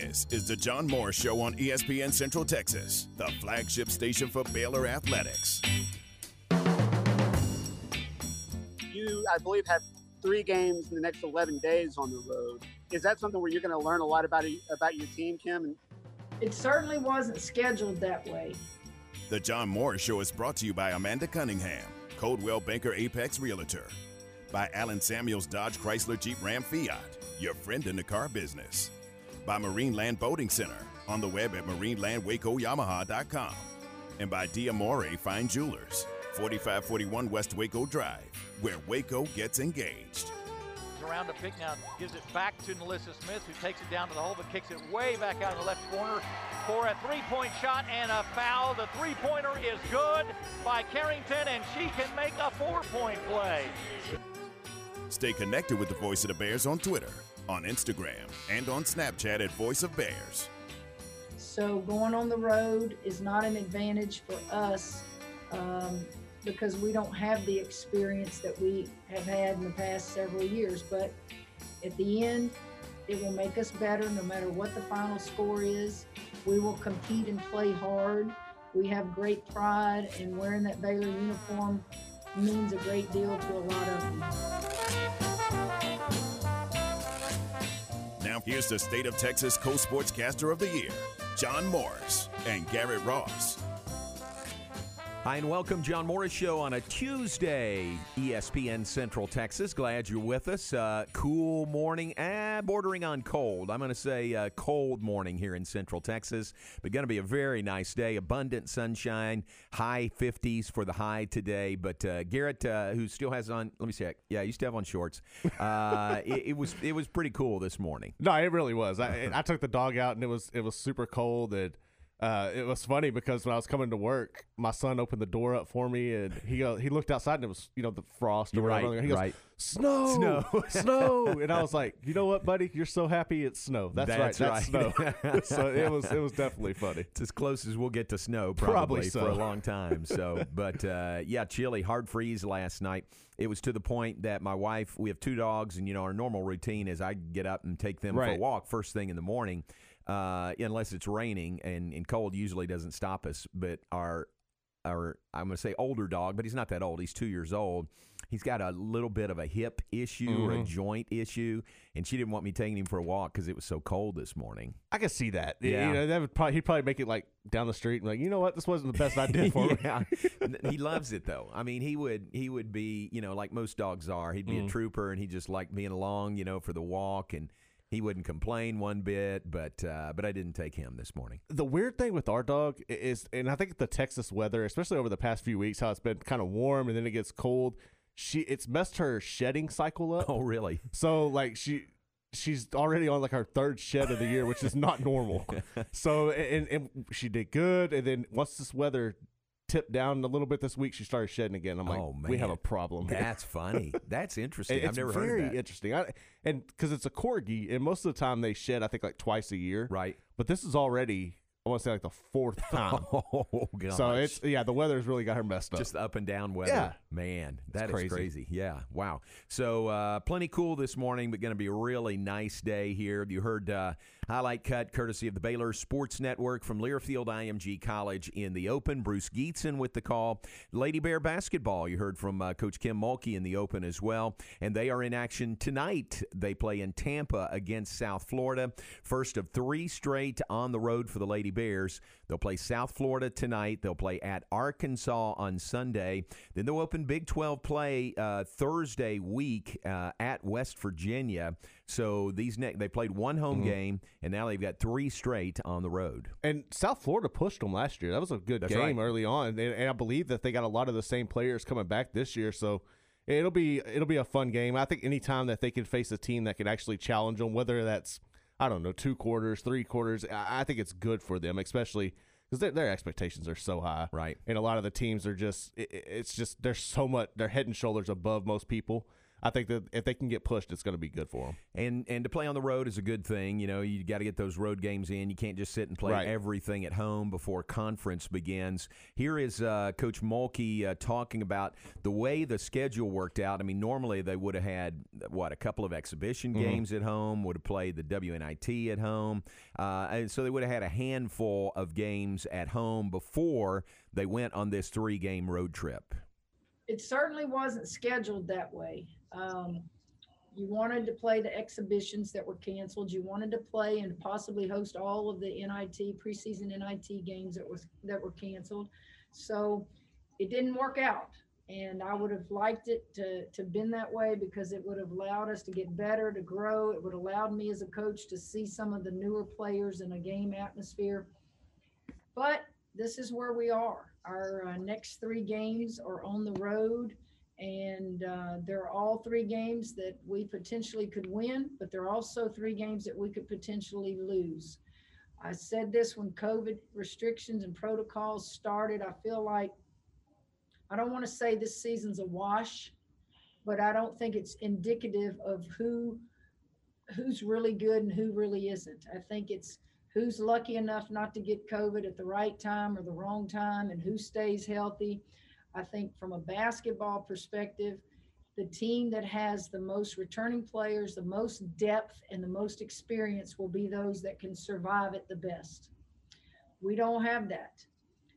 This is the John Morris Show on ESPN Central Texas, the flagship station for Baylor Athletics. You, I believe, have three games in the next 11 days on the road. Is that something where you're going to learn a lot about about your team, Kim? It certainly wasn't scheduled that way. The John Morris Show is brought to you by Amanda Cunningham, Coldwell Banker Apex Realtor, by Allen Samuels Dodge Chrysler Jeep Ram Fiat, your friend in the car business by Marineland Boating Center on the web at marinelandwacoyamaha.com and by Diamore Fine Jewelers, 4541 West Waco Drive, where Waco gets engaged. Around the pick now, gives it back to NaLyssa Smith, who takes it down to the hole, but kicks it way back out in the left corner for a three-point shot and a foul. The three-pointer is good by Carrington, and she can make a four-point play. Stay connected with the Voice of the Bears on Twitter on Instagram, and on Snapchat at Voice of Bears. So going on the road is not an advantage for us um, because we don't have the experience that we have had in the past several years. But at the end, it will make us better no matter what the final score is. We will compete and play hard. We have great pride, and wearing that Baylor uniform means a great deal to a lot of them. Now, here's the State of Texas Co Sportscaster of the Year, John Morris and Garrett Ross. Hi, and welcome, John Morris Show on a Tuesday, ESPN Central Texas. Glad you're with us. Uh, cool morning, ah, bordering on cold. I'm going to say uh, cold morning here in Central Texas, but going to be a very nice day. Abundant sunshine, high 50s for the high today. But uh, Garrett, uh, who still has on, let me check. Yeah, you still have on shorts. Uh, it, it, was it was pretty cool this morning. No, it really was. I, I took the dog out, and it was it was super cold. And uh, it was funny because when I was coming to work, my son opened the door up for me, and he go, he looked outside, and it was you know the frost or right, whatever. He goes, right. "Snow, snow, snow," and I was like, "You know what, buddy? You're so happy it's snow. That's, that's right, right. that's snow." so it was it was definitely funny. It's as close as we'll get to snow probably, probably so. for a long time. So, but uh, yeah, chilly, hard freeze last night. It was to the point that my wife, we have two dogs, and you know our normal routine is I get up and take them right. for a walk first thing in the morning uh, unless it's raining and, and cold usually doesn't stop us. But our our I'm going to say older dog, but he's not that old. He's two years old. He's got a little bit of a hip issue mm-hmm. or a joint issue, and she didn't want me taking him for a walk because it was so cold this morning. I can see that. Yeah, you know, that would probably he'd probably make it like down the street and like, you know what, this wasn't the best I did for yeah. he loves it though. I mean, he would he would be you know like most dogs are. He'd be mm. a trooper and he just liked being along you know for the walk and he wouldn't complain one bit, but uh, but I didn't take him this morning. The weird thing with our dog is, and I think the Texas weather, especially over the past few weeks, how it's been kind of warm and then it gets cold. She it's messed her shedding cycle up. Oh, really? So like she she's already on like her third shed of the year, which is not normal. so and, and she did good, and then once this weather tipped down a little bit this week, she started shedding again. I'm like, oh, man. we have a problem. That's funny. That's interesting. I've never very heard that. interesting. I, and because it's a corgi, and most of the time they shed, I think like twice a year. Right. But this is already. I want to say like the fourth time. oh gosh. So it's yeah, the weather's really got her messed up. Just up and down weather. Yeah. Man, that is crazy. crazy. Yeah. Wow. So uh, plenty cool this morning, but going to be a really nice day here. You heard uh, highlight cut courtesy of the Baylor Sports Network from Learfield IMG College in the Open. Bruce Gietzen with the call. Lady Bear basketball. You heard from uh, Coach Kim Mulkey in the Open as well, and they are in action tonight. They play in Tampa against South Florida. First of three straight on the road for the Lady Bears. They'll play South Florida tonight. They'll play at Arkansas on Sunday. Then they'll open Big 12 play uh, Thursday week uh, at West Virginia. So these they played one home Mm-hmm. game, and now they've got three straight on the road. and South Florida pushed them last year. That was a good That's game right. early on, and, and I believe that they got a lot of the same players coming back this year. So it'll be it'll be a fun game. I think anytime that they can face a team that can actually challenge them, whether that's I don't know two quarters, three quarters, I, I think it's good for them, especially because their, their expectations are so high, Right. And a lot of the teams are just it- it's just they're so much they're head and shoulders above most people. I think that if they can get pushed, it's going to be good for them. And and to play on the road is a good thing. You know, you got to get those road games in. You can't just sit and play Right. everything at home before conference begins. Here is uh, Coach Mulkey uh, talking about the way the schedule worked out. I mean, normally they would have had what a couple of exhibition Mm-hmm. games at home, would have played the WNIT at home, uh, and so they would have had a handful of games at home before they went on this three-game road trip. It certainly wasn't scheduled that way. Um, you wanted to play the exhibitions that were canceled. You wanted to play and possibly host all of the NIT preseason NIT games that was that were canceled. So it didn't work out. And I would have liked it to to been that way because it would have allowed us to get better, to grow. It would have allowed me as a coach to see some of the newer players in a game atmosphere. But this is where we are. Our uh, next three games are on the road, and uh, they're all three games that we potentially could win, but they're also three games that we could potentially lose. I said this when COVID restrictions and protocols started. I feel like I don't want to say this season's a wash, but I don't think it's indicative of who who's really good and who really isn't. I think it's who's lucky enough not to get COVID at the right time or the wrong time and who stays healthy. I think from a basketball perspective, the team that has the most returning players, the most depth, and the most experience will be those that can survive it the best. We don't have that.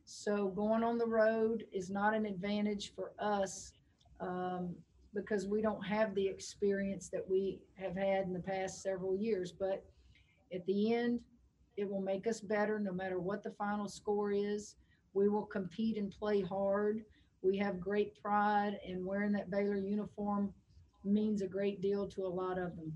So going on the road is not an advantage for us um, because we don't have the experience that we have had in the past several years. But at the end, it will make us better no matter what the final score is. We will compete and play hard. We have great pride, and wearing that Baylor uniform means a great deal to a lot of them.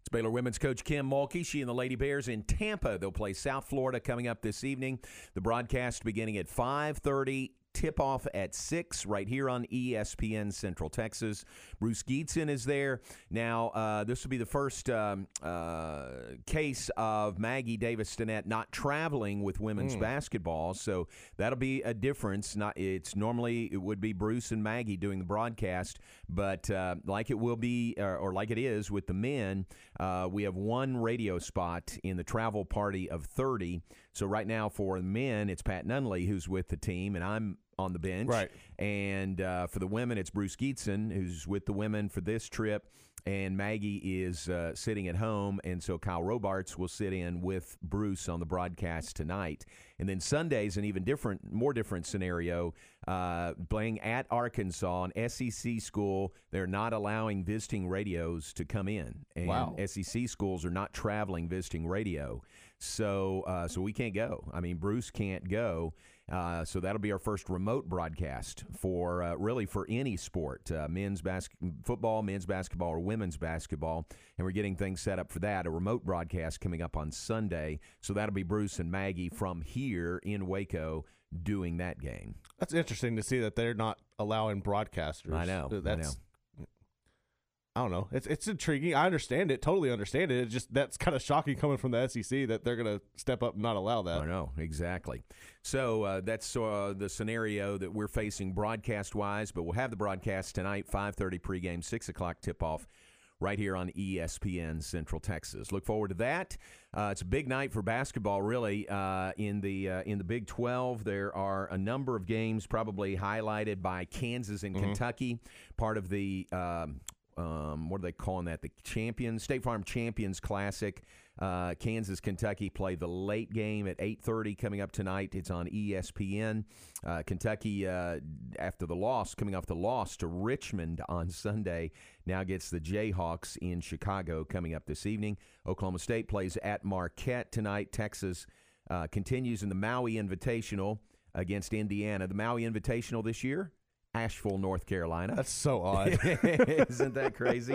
It's Baylor women's coach Kim Mulkey. She and the Lady Bears in Tampa. They'll play South Florida coming up this evening. The broadcast beginning at 5:30. Tip off at 6 right here on ESPN Central Texas. Bruce Gietzen is there. Now, uh, this will be the first um, uh, case of Maggie Davis Stinnett not traveling with women's basketball. So that'll be a difference. Not It's normally it would be Bruce and Maggie doing the broadcast, but uh, like it will be, or, or like it is with the men, uh, we have one radio spot in the travel party of 30. So right now for the men, it's Pat Nunley who's with the team, and I'm on the bench. Right. And uh, for the women, it's Bruce Gietzen who's with the women for this trip. And Maggie is uh, sitting at home, and so Kyle Robarts will sit in with Bruce on the broadcast tonight. And then Sunday's an even different, more different scenario. Uh, playing at Arkansas, an SEC school, they're not allowing visiting radios to come in, and Wow. SEC schools are not traveling visiting radio. So, uh, so we can't go. I mean, Bruce can't go. Uh, so that'll be our first remote broadcast for uh, really for any sport, uh, men's bas- football, men's basketball, or women's basketball, and we're getting things set up for that. A remote broadcast coming up on Sunday. So that'll be Bruce and Maggie from here in Waco doing that game. That's interesting to see that they're not allowing broadcasters. I know, I That's. I don't know. It's it's intriguing. I understand it. Totally understand it. It's just that's kind of shocking coming from the SEC that they're going to step up and not allow that. I know exactly. So uh, that's uh, the scenario that we're facing broadcast wise. But we'll have the broadcast tonight, five thirty pregame, six o'clock tip off. Right here on ESPN Central Texas. Look forward to that. Uh, it's a big night for basketball, really. Uh, in the uh, in the Big Twelve, there are a number of games, probably highlighted by Kansas and Kentucky, part of the um, um, what are they calling that? The Champions State Farm Champions Classic. Uh, Kansas, Kentucky play the late game at 8:30 coming up tonight. It's on ESPN. Uh, Kentucky, uh, after the loss, coming off the loss to Richmond on Sunday, now gets the Jayhawks in Chicago coming up this evening. Oklahoma State plays at Marquette tonight. Texas uh, continues in the Maui Invitational against Indiana. The Maui Invitational this year, Asheville, North Carolina. That's so odd. Isn't that crazy?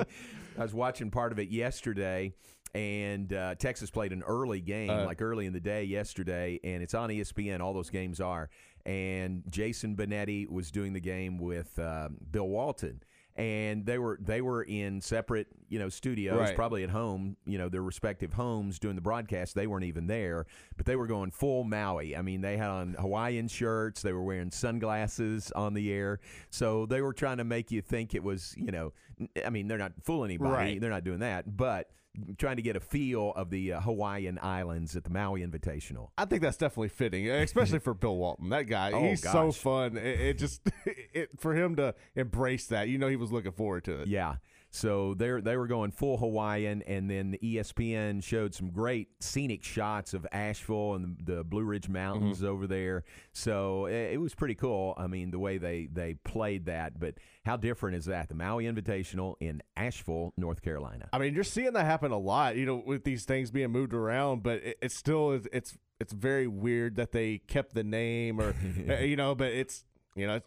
I was watching part of it yesterday, and uh, Texas played an early game, Uh. like early in the day yesterday, and it's on ESPN. All those games are. And Jason Benetti was doing the game with um, Bill Walton. And they were they were in separate you know studios, Right. probably at home, you know, their respective homes doing the broadcast. They weren't even there, but they were going full Maui. I mean, they had on Hawaiian shirts, they were wearing sunglasses on the air, so they were trying to make you think it was you know, I mean, they're not fooling anybody, Right. they're not doing that, but trying to get a feel of the uh, Hawaiian Islands at the Maui Invitational. I think that's definitely fitting, especially for Bill Walton. That guy, Oh, he's so fun. It, it just it, for him to embrace that, you know, he was looking forward to it. Yeah. So they they were going full Hawaiian, and then E ESPN showed some great scenic shots of Asheville and the, the Blue Ridge Mountains Mm-hmm. over there. So it, it was pretty cool. I mean, the way they they played that, but how different is that? The Maui Invitational in Asheville, North Carolina. I mean, you're seeing that happen a lot, you know, with these things being moved around, but it, it still is. It's it's very weird that they kept the name, or uh, you know, but it's you know,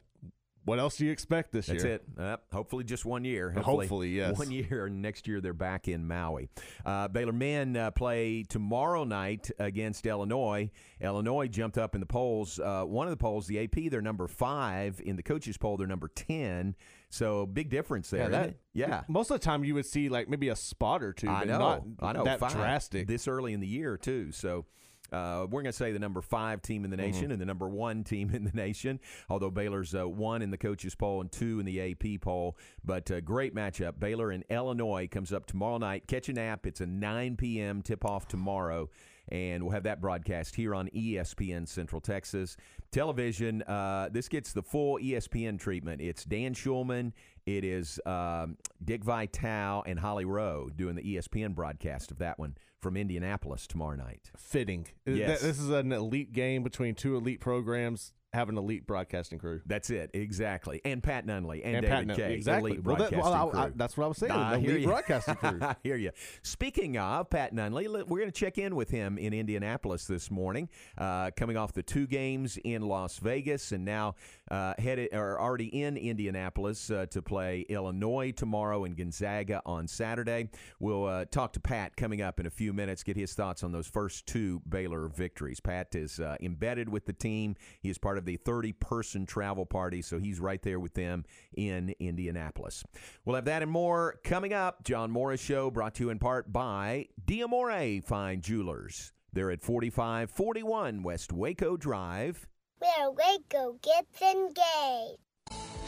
what else do you expect this That's year? That's it. Uh, hopefully, just one year. Hopefully, yes. One year. and Next year, they're back in Maui. Uh, Baylor men uh, play tomorrow night against Illinois. Illinois jumped up in the polls. Uh, one of the polls, the AP, they're number five. In the coaches' poll, they're number 10. So, big difference there. Yeah, that- yeah. Most of the time, you would see like maybe a spot or two, I know. not I know. that five drastic. this early in the year too. So. Uh, we're going to say the number five team in the Mm-hmm. nation and the number one team in the nation. Although Baylor's uh, one in the coaches poll and two in the AP poll, but uh, great matchup. Baylor and Illinois comes up tomorrow night. Catch a nap. It's a 9 p.m. tip off tomorrow, and we'll have that broadcast here on ESPN Central Texas television. Uh, this gets the full ESPN treatment. It's Dan Shulman. It is um, Dick Vitale and Holly Rowe doing the ESPN broadcast of that one from Indianapolis tomorrow night. Fitting. Yes. This is an elite game between two elite programs. Have an elite broadcasting crew. That's it, exactly. And Pat Nunley and, And David Pat, Kay, exactly. elite Well, that- well, broadcasting I- I- crew. that's what I was saying. I elite you. broadcasting crew. I hear you. Speaking of Pat Nunley, we're going to check in with him in Indianapolis this morning, uh, coming off the two games in Las Vegas, and now uh, headed or already in Indianapolis uh, to play Illinois tomorrow and Gonzaga on Saturday. We'll uh, talk to Pat coming up in a few minutes, get his thoughts on those first two Baylor victories. Pat is uh, embedded with the team. He is part of the 30-person travel party, so he's right there with them in Indianapolis. We'll have that and more coming up. John Morris Show brought to you in part by Diamore Fine Jewelers. They're at 4541 West Waco Drive. Where Waco gets engaged.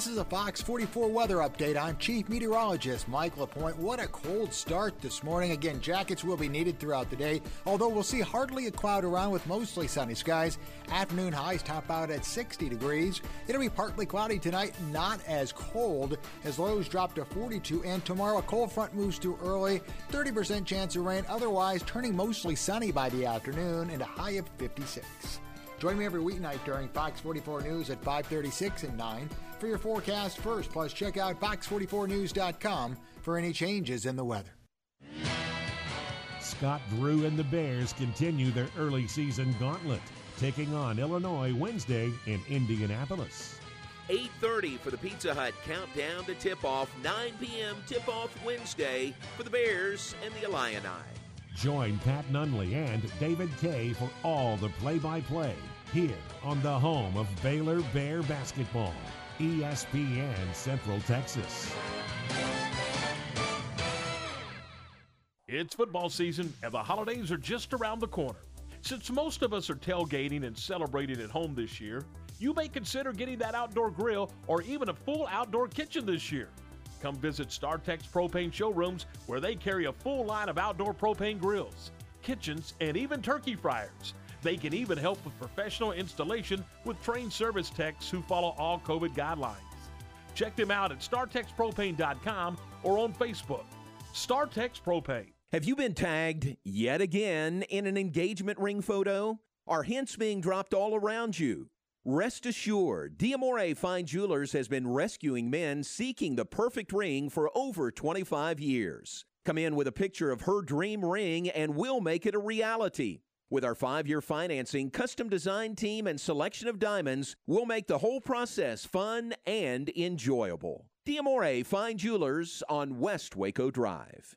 This is a Fox 44 weather update. I'm Chief Meteorologist Mike LaPointe. What a cold start this morning. Again, jackets will be needed throughout the day, although we'll see hardly a cloud around with mostly sunny skies. Afternoon highs top out at 60 degrees. It'll be partly cloudy tonight, not as cold as lows drop to 42. And tomorrow, a cold front moves through early, 30% chance of rain, otherwise turning mostly sunny by the afternoon and a high of 56. Join me every weeknight during Fox 44 News at 5:36 and 9 for your forecast first. Plus, check out fox44news.com for any changes in the weather. Scott Drew and the Bears continue their early season gauntlet, taking on Illinois Wednesday in Indianapolis. 8.30 for the Pizza Hut countdown to tip-off. 9 p.m. tip-off Wednesday for the Bears and the Illini. Join Pat Nunley and David Kay for all the play-by-play here on the home of Baylor Bear basketball, ESPN Central Texas. It's football season, and the holidays are just around the corner. Since most of us are tailgating and celebrating at home this year, you may consider getting that outdoor grill or even a full outdoor kitchen this year. Come visit StarTex Propane showrooms where they carry a full line of outdoor propane grills, kitchens, and even turkey fryers. They can even help with professional installation with trained service techs who follow all COVID guidelines. Check them out at StarTexPropane.com or on Facebook. StarTex Propane. Have you been tagged yet again in an engagement ring photo? Are hints being dropped all around you? Rest assured, Diamore Fine Jewelers has been rescuing men seeking the perfect ring for over 25 years. Come in with a picture of her dream ring and we'll make it a reality. With our five year financing, custom design team, and selection of diamonds, we'll make the whole process fun and enjoyable. Diamore Fine Jewelers on West Waco Drive.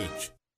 message.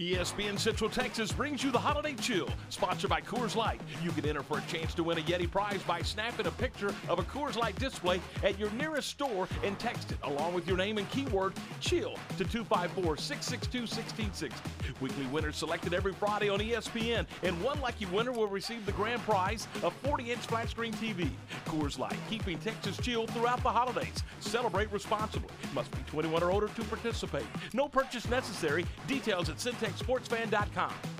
ESPN Central Texas brings you the Holiday Chill, sponsored by Coors Light. You can enter for a chance to win a Yeti prize by snapping a picture of a Coors Light display at your nearest store and text it along with your name and keyword CHILL to 254 662 1660. Weekly winners selected every Friday on ESPN, and one lucky winner will receive the grand prize a 40 inch flat screen TV. Coors Light, keeping Texas chill throughout the holidays. Celebrate responsibly. Must be 21 or older to participate. No purchase necessary. Details at Centex sportsfan.com.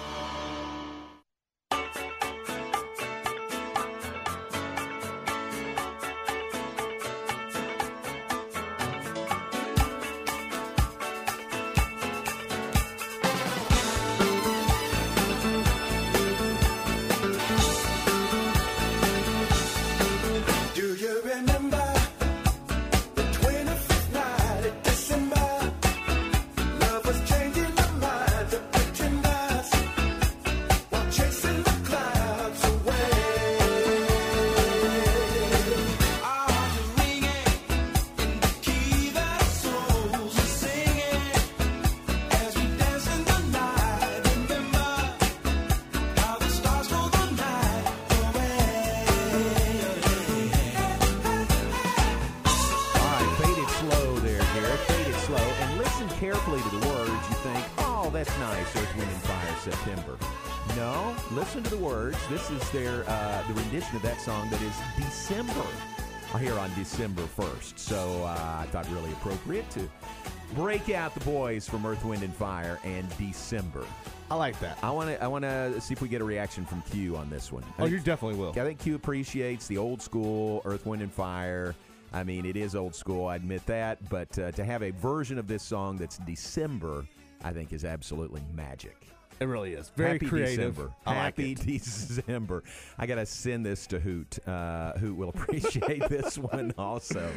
Listen to the words. This is their uh, the rendition of that song that is December. Here on December 1st. So uh, I thought really appropriate to break out the boys from Earth, Wind, and Fire and December. I like that. I want to. I want to see if we get a reaction from Q on this one. I Oh, think- you definitely will. I think Q appreciates the old school Earth, Wind, and Fire. I mean, it is old school. I admit that, but uh, to have a version of this song that's December, I think is absolutely magic. It really is. Very Happy creative. December. I like Happy it. December. I got to send this to Hoot. Uh, Hoot will appreciate this one also.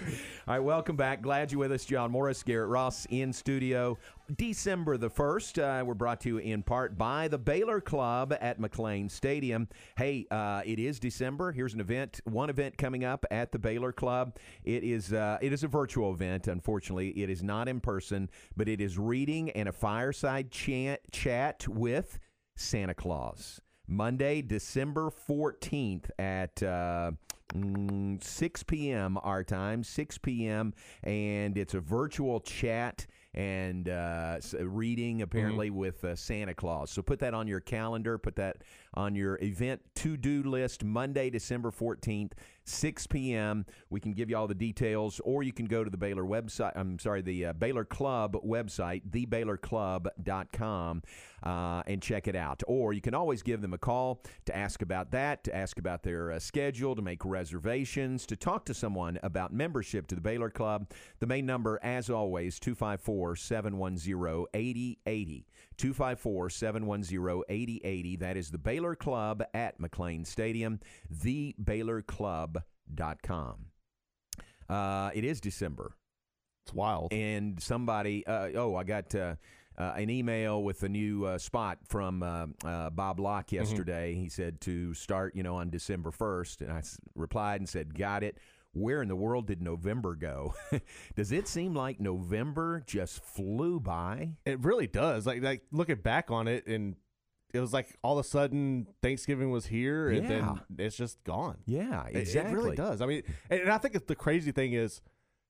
All right, welcome back. Glad you're with us, John Morris, Garrett Ross in studio. December the 1st, uh, we're brought to you in part by the Baylor Club at McLane Stadium. Hey, uh, it is December. Here's an event, one event coming up at the Baylor Club. It is uh, it is a virtual event. Unfortunately, it is not in person, but it is reading and a fireside chat chat with Santa Claus. Monday, December 14th at uh, mm, 6 p.m. our time, 6 p.m. And it's a virtual chat and uh, reading apparently with uh, Santa Claus. So put that on your calendar, put that on your event to do list Monday, December 14th, 6 p.m. We can give you all the details, or you can go to the Baylor website. I'm sorry, the uh, Baylor Club website, thebaylorclub.com, uh, and check it out. Or you can always give them a call to ask about that, to ask about their uh, schedule, to make reservations, to talk to someone about membership to the Baylor Club. The main number, as always, 254 710 8080. 254 710 8080. That is the Baylor Club at McLane Stadium, thebaylorclub.com. Uh, it is December. It's wild. And somebody, uh, oh, I got uh, uh, an email with a new uh, spot from uh, uh, Bob Locke Mm-hmm. yesterday. He said to start, you know, on December 1st. And I s- replied and said, got it. Where in the world did November go? Does it seem like November just flew by? It really does. Like like looking back on it, and it was like all of a sudden Thanksgiving was here, and Yeah. then it's just gone. Yeah, It- It, really does. I mean, and, I think the crazy thing is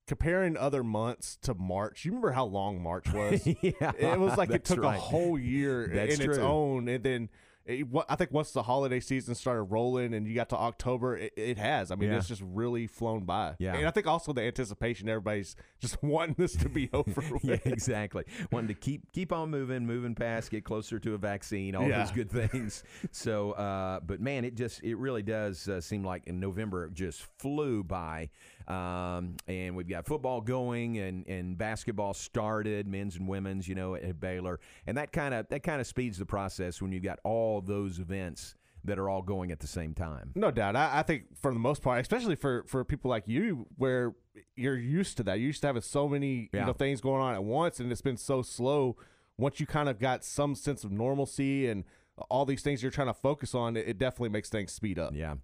comparing other months to March. You remember how long March was? yeah, it was like it took right. a whole year That's in its own, and then. It, I think once the holiday season started rolling and you got to October, it, it has. I mean, Yeah. it's just really flown by. Yeah. and I think also the anticipation. Everybody's just wanting this to be over. yeah, exactly. Wanting to keep keep on moving, moving past, get closer to a vaccine, all Yeah. those good things. So, uh, but man, it just it really does uh, seem like in November it just flew by. Um, and we've got football going, and and basketball started, men's and women's, you know, at Baylor, and that kind of that kind of speeds the process when you've got all those events that are all going at the same time. No doubt. I, I think for the most part, especially for, for people like you, where you're used to that. You're used to having so many Yeah. you know things going on at once, and it's been so slow. Once you kind of got some sense of normalcy and all these things you're trying to focus on, it, it definitely makes things speed up. Yeah.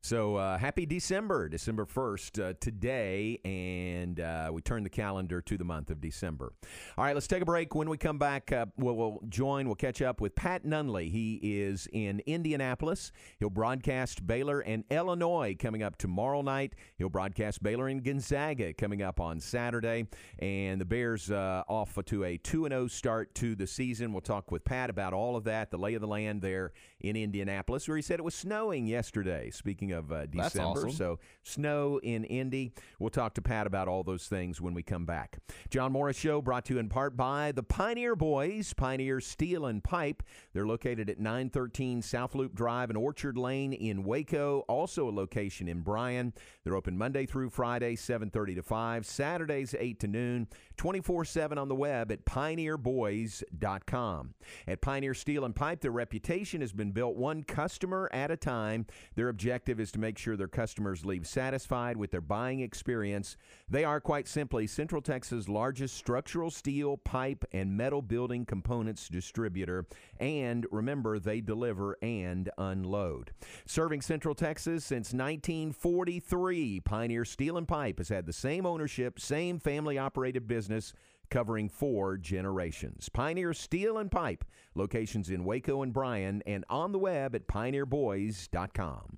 So uh, happy December, December 1st uh, today, and uh, we turn the calendar to the month of December. All right, let's take a break. When we come back, uh, we'll, we'll join, we'll catch up with Pat Nunley. He is in Indianapolis. He'll broadcast Baylor and Illinois coming up tomorrow night. He'll broadcast Baylor and Gonzaga coming up on Saturday. And the Bears uh, off to a 2 0 start to the season. We'll talk with Pat about all of that, the lay of the land there in Indianapolis, where he said it was snowing yesterday. Speaking of uh, December, awesome. so snow in Indy. We'll talk to Pat about all those things when we come back. John Morris Show brought to you in part by the Pioneer Boys, Pioneer Steel and Pipe. They're located at 913 South Loop Drive and Orchard Lane in Waco. Also a location in Bryan. They're open Monday through Friday, 7:30 to 5. Saturdays 8 to noon. 24/7 on the web at pioneerboys.com. At Pioneer Steel and Pipe, their reputation has been built one customer at a time. Their objective is to make sure their customers leave satisfied with their buying experience. They are quite simply Central Texas' largest structural steel, pipe, and metal building components distributor. And remember, they deliver and unload. Serving Central Texas since 1943, Pioneer Steel and Pipe has had the same ownership, same family operated business covering four generations. Pioneer Steel and Pipe, locations in Waco and Bryan, and on the web at pioneerboys.com.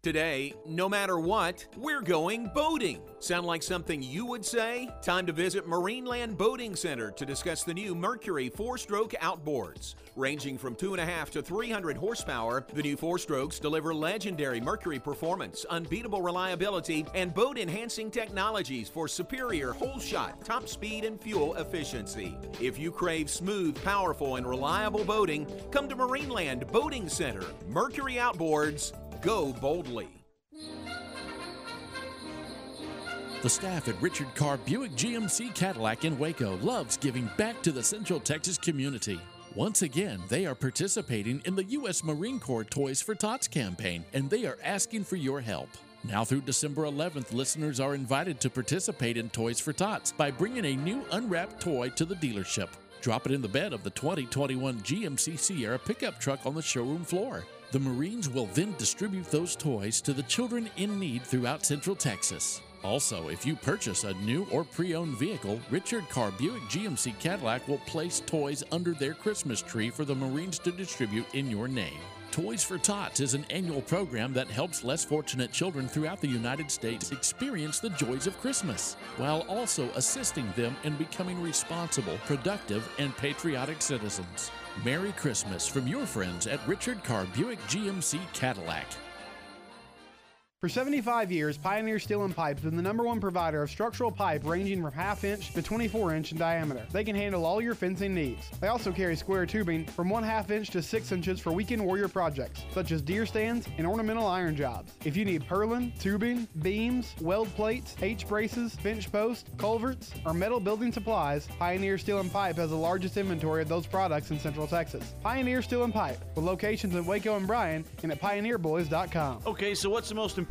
Today, no matter what, we're going boating. Sound like something you would say? Time to visit Marineland Boating Center to discuss the new Mercury four stroke outboards. Ranging from 2.5 to 300 horsepower, the new four strokes deliver legendary Mercury performance, unbeatable reliability, and boat enhancing technologies for superior hole shot, top speed, and fuel efficiency. If you crave smooth, powerful, and reliable boating, come to Marineland Boating Center. Mercury Outboards, go boldly. The staff at Richard Carr Buick GMC Cadillac in Waco loves giving back to the Central Texas community. Once again, they are participating in the U.S. Marine Corps Toys for Tots campaign, and they are asking for your help. Now through December 11th, listeners are invited to participate in Toys for Tots by bringing a new unwrapped toy to the dealership. Drop it in the bed of the 2021 GMC Sierra pickup truck on the showroom floor. The Marines will then distribute those toys to the children in need throughout Central Texas. Also, if you purchase a new or pre owned vehicle, Richard Carr Buick GMC Cadillac will place toys under their Christmas tree for the Marines to distribute in your name. Toys for Tots is an annual program that helps less fortunate children throughout the United States experience the joys of Christmas, while also assisting them in becoming responsible, productive, and patriotic citizens. Merry Christmas from your friends at Richard Carr Buick GMC Cadillac. For 75 years, Pioneer Steel and Pipe has been the number one provider of structural pipe ranging from half inch to 24 inch in diameter. They can handle all your fencing needs. They also carry square tubing from one half inch to six inches for weekend warrior projects, such as deer stands and ornamental iron jobs. If you need purlin, tubing, beams, weld plates, H braces, bench posts, culverts, or metal building supplies, Pioneer Steel and Pipe has the largest inventory of those products in Central Texas. Pioneer Steel and Pipe, with locations in Waco and Bryan and at pioneerboys.com. Okay, so what's the most important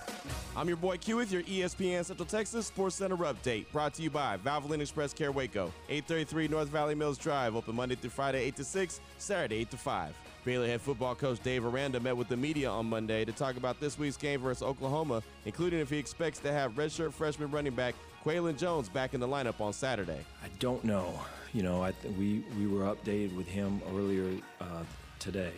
I'm your boy Q with your ESPN Central Texas Sports Center update. Brought to you by Valvoline Express Care Waco, 833 North Valley Mills Drive, open Monday through Friday, 8 to 6, Saturday, 8 to 5. Baylor head football coach Dave Aranda met with the media on Monday to talk about this week's game versus Oklahoma, including if he expects to have redshirt freshman running back Qualan Jones back in the lineup on Saturday. I don't know. You know, I th- we we were updated with him earlier uh, today,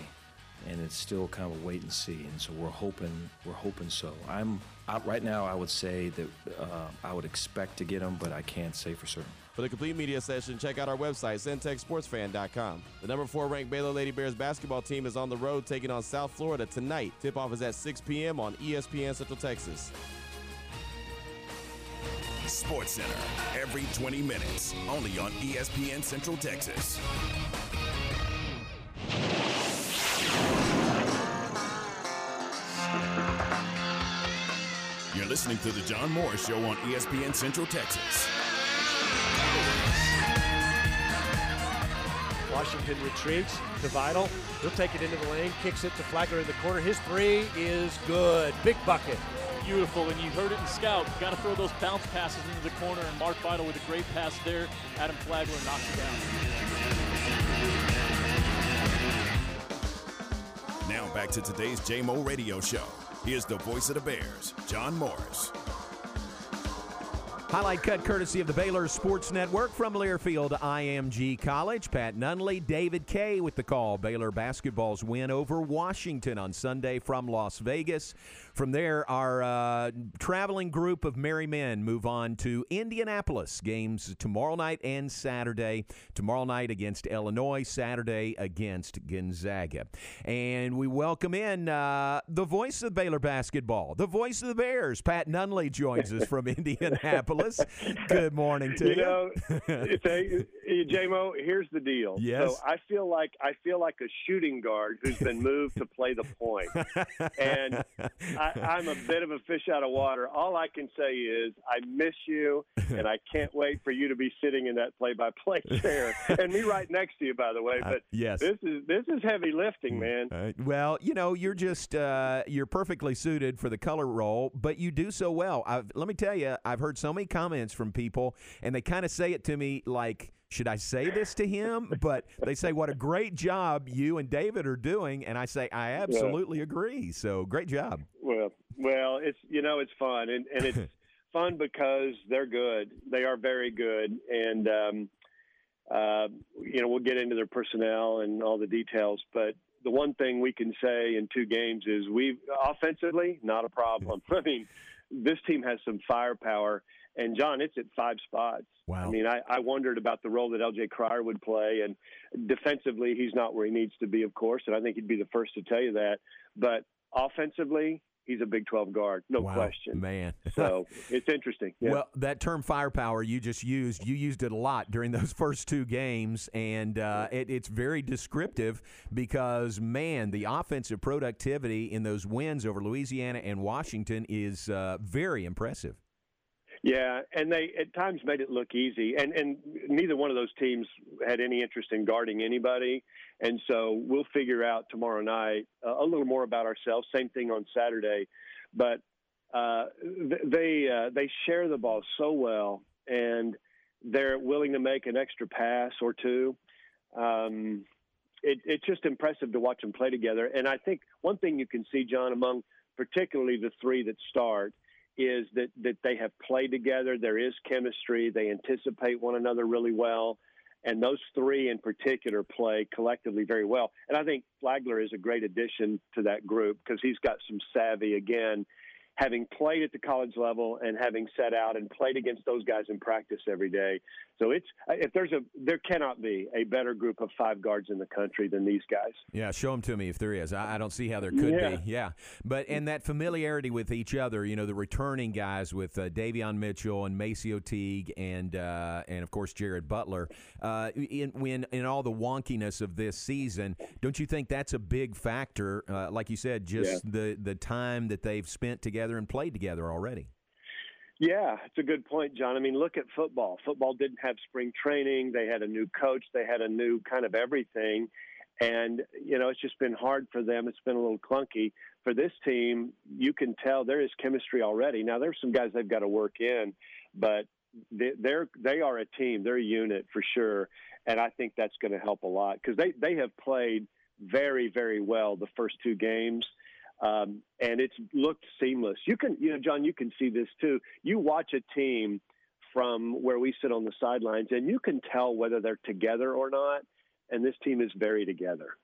and it's still kind of a wait and see. And so we're hoping we're hoping so. I'm out right now. I would say that uh, I would expect to get him, but I can't say for certain. For the complete media session, check out our website, centexsportsfan.com. The number four ranked Baylor Lady Bears basketball team is on the road taking on South Florida tonight. Tip off is at 6 p.m. on ESPN Central Texas. Sports Center every 20 minutes, only on ESPN Central Texas. You're listening to the John Morris Show on ESPN Central Texas. Washington retreats to Vital. He'll take it into the lane, kicks it to Flagler in the corner. His three is good. Big bucket. Beautiful, and you heard it in scout. Got to throw those bounce passes into the corner, and Mark Vital with a great pass there. Adam Flagler knocks it down. Now back to today's JMO Radio Show. Here's the voice of the Bears, John Morris. Highlight cut courtesy of the Baylor Sports Network from Learfield IMG College. Pat Nunley, David Kay with the call. Baylor basketball's win over Washington on Sunday from Las Vegas. From there, our uh, traveling group of merry men move on to Indianapolis. Games tomorrow night and Saturday. Tomorrow night against Illinois, Saturday against Gonzaga. And we welcome in uh, the voice of Baylor basketball, the voice of the Bears. Pat Nunley joins us from Indianapolis. Good morning to you you. know, JMO, here's the deal. Yes. So I feel like I feel like a shooting guard who's been moved to play the point. and I, I'm a bit of a fish out of water. All I can say is I miss you, and I can't wait for you to be sitting in that play-by-play chair, and me right next to you, by the way. Uh, But yes. this is this is heavy lifting, man. Uh, well, you know, you're just uh, you're perfectly suited for the color role, but you do so well. I've, let me tell you, I've heard so many comments from people, and they kind of say it to me like. Should I say this to him? But they say, What a great job you and David are doing. And I say, I absolutely agree. So great job. Well, well, it's you know it's fun and and it's fun because they're good. They are very good, and um, uh, you know we'll get into their personnel and all the details. But the one thing we can say in two games is we offensively not a problem. I mean, this team has some firepower. And John, it's at five spots. Wow. I mean, I, I wondered about the role that LJ Cryer would play, and defensively, he's not where he needs to be, of course, and I think he'd be the first to tell you that. But offensively, he's a Big 12 guard, no Wow, question. man. So it's interesting. Yeah. Well, that term firepower you just used, you used it a lot during those first two games, and uh, it, it's very descriptive because, man, the offensive productivity in those wins over Louisiana and Washington is uh, very impressive. Yeah, and they at times made it look easy, and and neither one of those teams had any interest in guarding anybody, and so we'll figure out tomorrow night uh, a little more about ourselves. Same thing on Saturday, but uh, they uh, they share the ball so well, and they're willing to make an extra pass or two. Um, it, it's just impressive to watch them play together, and I think one thing you can see, John, among particularly the three that start is that that they have played together. There is chemistry. They anticipate one another really well, and those three in particular play collectively very well. And I think Flagler is a great addition to that group because he's got some savvy again. Having played at the college level and having set out and played against those guys in practice every day, so it's if there's a there cannot be a better group of five guards in the country than these guys. Yeah, show them to me if there is. I, I don't see how there could Yeah. be. Yeah, but and that familiarity with each other. You know, the returning guys with uh, Davion Mitchell and MaCio Teague and uh, and of course Jared Butler. Uh, in when in all the wonkiness of this season, don't you think that's a big factor? Uh, like you said, just the the time that they've spent together and played together already. Yeah, it's a good point, John. I mean, look at football. Football didn't have spring training. They had a new coach. They had a new kind of everything. And, you know, it's just been hard for them. It's been a little clunky. For this team, you can tell there is chemistry already. Now, there's some guys they've got to work in, but they- they're they are a team. They're a unit for sure. And I think that's going to help a lot because they, they have played very, very well the first two games um, and it's looked seamless. You can, you know, John, you can see this too. You watch a team from where we sit on the sidelines, and you can tell whether they're together or not. And this team is very together.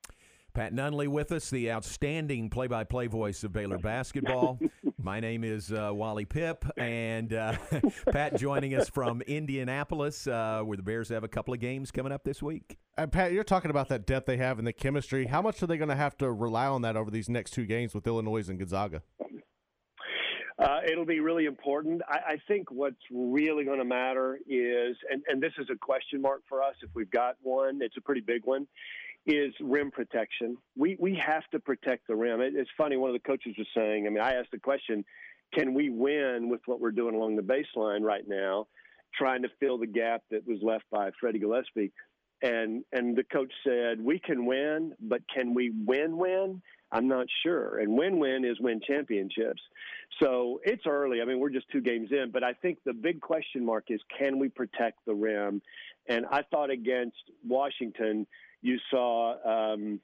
Pat Nunley with us, the outstanding play-by-play voice of Baylor basketball. My name is uh, Wally Pipp, and uh, Pat joining us from Indianapolis, uh, where the Bears have a couple of games coming up this week. And Pat, you're talking about that depth they have and the chemistry. How much are they going to have to rely on that over these next two games with Illinois and Gonzaga? Uh, it'll be really important. I, I think what's really going to matter is, and, and this is a question mark for us if we've got one, it's a pretty big one, is rim protection. We, we have to protect the rim. It, it's funny, one of the coaches was saying, I mean, I asked the question, can we win with what we're doing along the baseline right now, trying to fill the gap that was left by Freddie Gillespie? And and the coach said, we can win, but can we win win? I'm not sure. And win win is win championships. So it's early. I mean, we're just two games in, but I think the big question mark is can we protect the rim? And I thought against Washington, you saw um,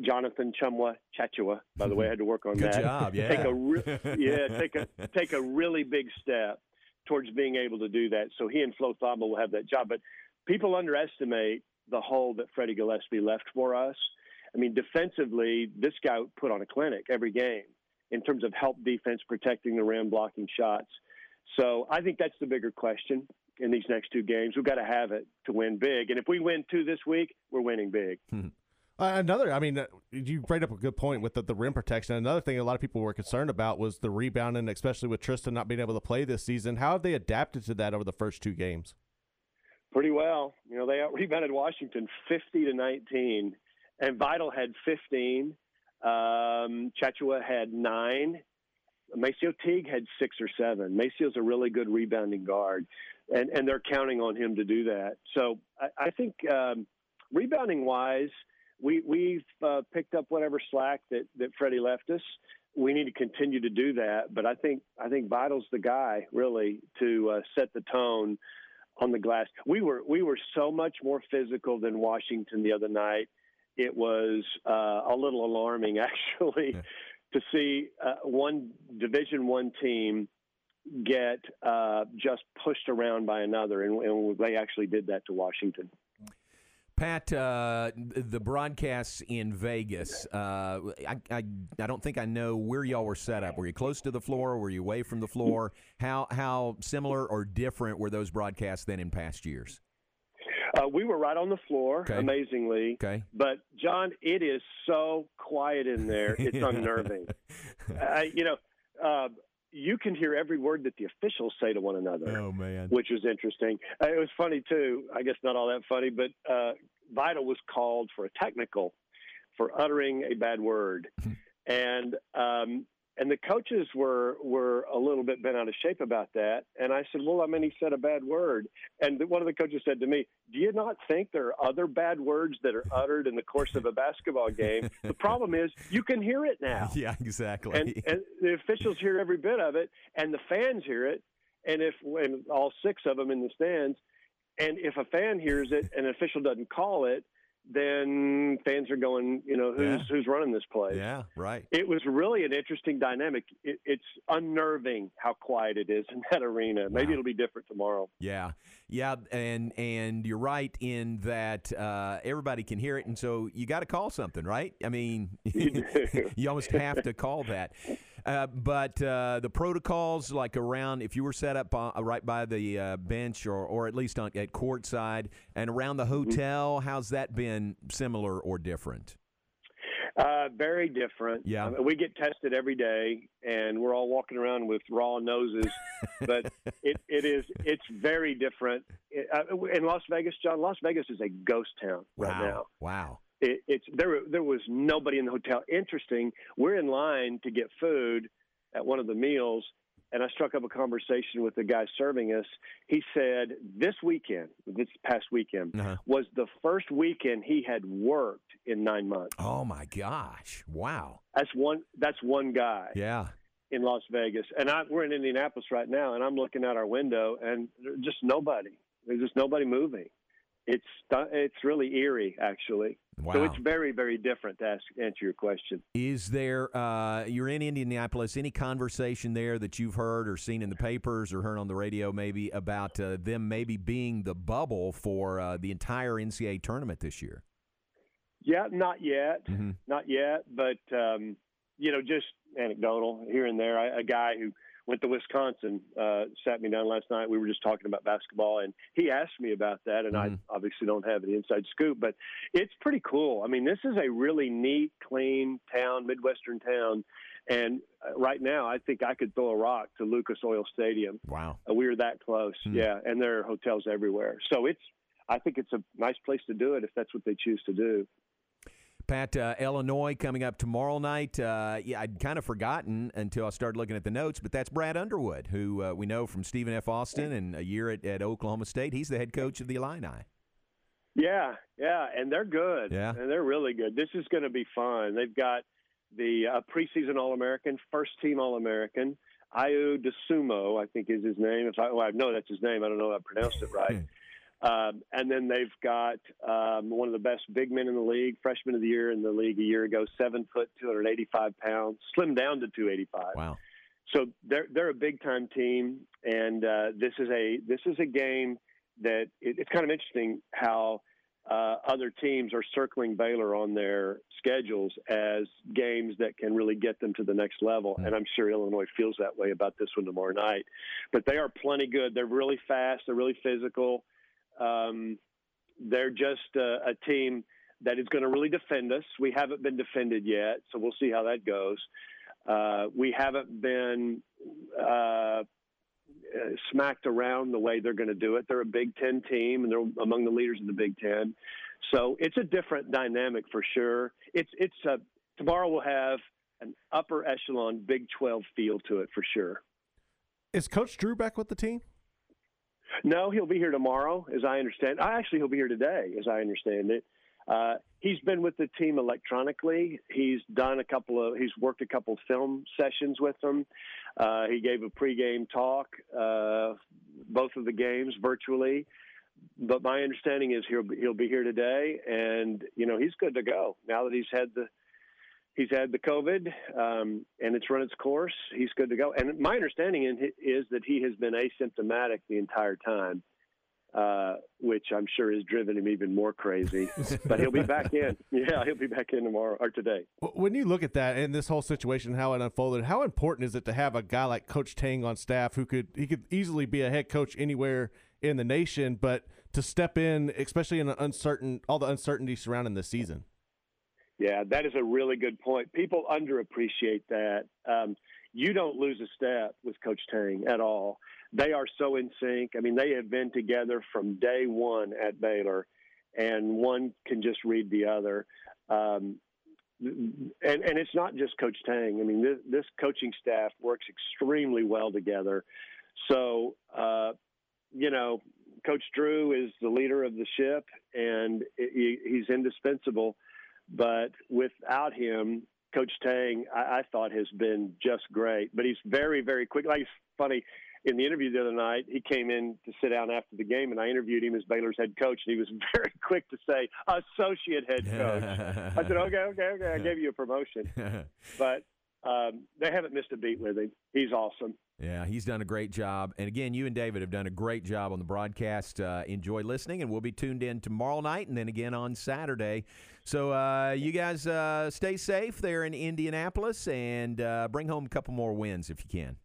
Jonathan Tchamwa Tchatchoua. By the way, I had to work on Good that. job, yeah. Take a re- yeah, take a take a really big step towards being able to do that. So he and Flo Thamba will have that job. But people underestimate the hole that Freddie Gillespie left for us. I mean, defensively, this guy put on a clinic every game in terms of help defense, protecting the rim, blocking shots. So I think that's the bigger question in these next two games. We've got to have it to win big. And if we win two this week, we're winning big. Uh, another, I mean, uh, you bring up a good point with the, the rim protection. Another thing a lot of people were concerned about was the rebounding, especially with Tristan not being able to play this season. How have they adapted to that over the first two games? pretty well. You know, they out rebounded Washington 50 to 19, and Vital had 15. Um, Tchatchoua had nine. MaCio Teague had six or seven. MaCio's a really good rebounding guard, and, and they're counting on him to do that. So I, I think um, rebounding wise, we, we've uh, picked up whatever slack that, that Freddie left us. We need to continue to do that, but I think I think Vital's the guy really to uh, set the tone on the glass. We were we were so much more physical than Washington the other night. It was uh, a little alarming actually to see uh, one Division One team get uh, just pushed around by another, and, and they actually did that to Washington. Pat, uh, the broadcasts in Vegas, uh, I, I, I don't think I know where y'all were set up. Were you close to the floor? Were you away from the floor? How how similar or different were those broadcasts than in past years? Uh, we were right on the floor, Okay. amazingly. Okay. But John, it is so quiet in there; it's unnerving. uh, you know, uh, you can hear every word that the officials say to one another. Oh man, which was interesting. Uh, it was funny too. I guess not all that funny, but uh, Vital was called for a technical for uttering a bad word, and um, and the coaches were were a little bit bent out of shape about that. And I said, well, I mean, he said a bad word, and one of the coaches said to me, "Do you not think there are other bad words that are uttered in the course of a basketball game? the problem is you can hear it now." Yeah, exactly. and, and the officials hear every bit of it, and the fans hear it, and if and all six of them in the stands, and if a fan hears it and an official doesn't call it, then fans are going, you know, who's Yeah. who's running this place? yeah, right. It was really an interesting dynamic. It, it's unnerving how quiet it is in that arena. Maybe it'll be different tomorrow. Yeah, yeah, and and you're right in that uh, everybody can hear it, and so you got to call something, right? I mean, you almost have to call that. Uh, but uh, the protocols, like around, if you were set up uh, right by the uh, bench, or or at least on, at courtside, and around the hotel, how's that been similar or different? Uh, very different. Yeah. I mean, we get tested every day, and we're all walking around with raw noses. but it, it is it's very different uh, in Las Vegas. John, Las Vegas is a ghost town right now. wow. It, it's there. There was nobody in the hotel. Interesting. We're in line to get food at one of the meals, and I struck up a conversation with the guy serving us. He said this weekend, this past weekend, Uh-huh. was the first weekend he had worked in nine months. Oh my gosh! Wow. That's one. That's one guy Yeah. in Las Vegas, and I, we're in Indianapolis right now, and I'm looking out our window, and there's just nobody. There's just nobody moving. It's it's really eerie, actually. Wow. So it's very very different to ask, answer your question. Is there, uh, you're in Indianapolis, any conversation there that you've heard or seen in the papers or heard on the radio maybe about uh, them maybe being the bubble for uh, the entire NCAA tournament this year? Yeah, not yet, Mhm. not yet, but um, you know, just anecdotal here and there. I, a guy who went to Wisconsin uh, sat me down last night. We were just talking about basketball, and he asked me about that, and I obviously don't have the inside scoop, but it's pretty cool. I mean, this is a really neat, clean town, midwestern town, and uh, right now, I think I could throw a rock to Lucas Oil Stadium. Wow. Uh, we are that close, yeah, and there are hotels everywhere, so it's. I think it's a nice place to do it if that's what they choose to do. Pat, uh, Illinois coming up tomorrow night. Uh, yeah, I'd kind of forgotten until I started looking at the notes, but that's Brad Underwood, who uh, we know from Stephen F. Austin and a year at, at Oklahoma State. He's the head coach of the Illini. Yeah, yeah, and they're good. Yeah. and they're really good. This is going to be fun. They've got the uh, preseason All American, first team All American. Ayo Dosunmu, I think is his name. If I, well, I know that's his name. I don't know if I pronounced it right. um, and then they've got um, one of the best big men in the league, freshman of the year in the league a year ago, seven foot, 285 pounds, slimmed down to 285. Wow. So they're they're a big time team, and uh, this is a this is a game that it, it's kind of interesting how uh, other teams are circling Baylor on their schedules as games that can really get them to the next level. And I'm sure Illinois feels that way about this one tomorrow night. But they are plenty good. They're really fast. They're really physical. Um, they're just a, a team that is going to really defend us. We haven't been defended yet, so we'll see how that goes. Uh, we haven't been uh, uh, smacked around the way they're going to do it. They're a Big Ten team, and they're among the leaders in the Big Ten. So it's a different dynamic for sure. It's it's a, tomorrow we'll have an upper echelon Big Twelve feel to it for sure. Is Coach Drew back with the team? No, he'll be here tomorrow, as I understand. Actually he'll be here today, as I understand it. Uh, he's been with the team electronically. He's done a couple of. He's worked a couple film sessions with them. Uh, he gave a pregame talk, uh, both of the games virtually. But my understanding is he'll he'll be here today, and you know he's good to go now that he's had the he's had the COVID um, and it's run its course. He's good to go. And my understanding is that he has been asymptomatic the entire time, uh, which I'm sure has driven him even more crazy. but he'll be back in. Yeah, he'll be back in tomorrow or today. When you look at that and this whole situation, how it unfolded, how important is it to have a guy like Coach Tang on staff who could he could easily be a head coach anywhere in the nation, but to step in, especially in an uncertain all the uncertainty surrounding the season? Yeah, that is a really good point. People underappreciate that. Um, you don't lose a step with Coach Tang at all. They are so in sync. I mean, they have been together from day one at Baylor, and one can just read the other. Um, and and it's not just Coach Tang. I mean, this, this coaching staff works extremely well together. So, uh, you know, Coach Drew is the leader of the ship, and he, he's indispensable. But without him, Coach Tang, I, I thought has been just great. But he's very, very quick. Like it's funny. In the interview the other night, he came in to sit down after the game, and I interviewed him as Baylor's head coach, and he was very quick to say associate head coach. I said, okay, okay, okay. I gave you a promotion, but um, they haven't missed a beat with him. He's awesome. Yeah, he's done a great job. And again, you and David have done a great job on the broadcast. Uh, enjoy listening, and we'll be tuned in tomorrow night and then again on Saturday. So uh, you guys uh, stay safe there in Indianapolis and uh, bring home a couple more wins if you can.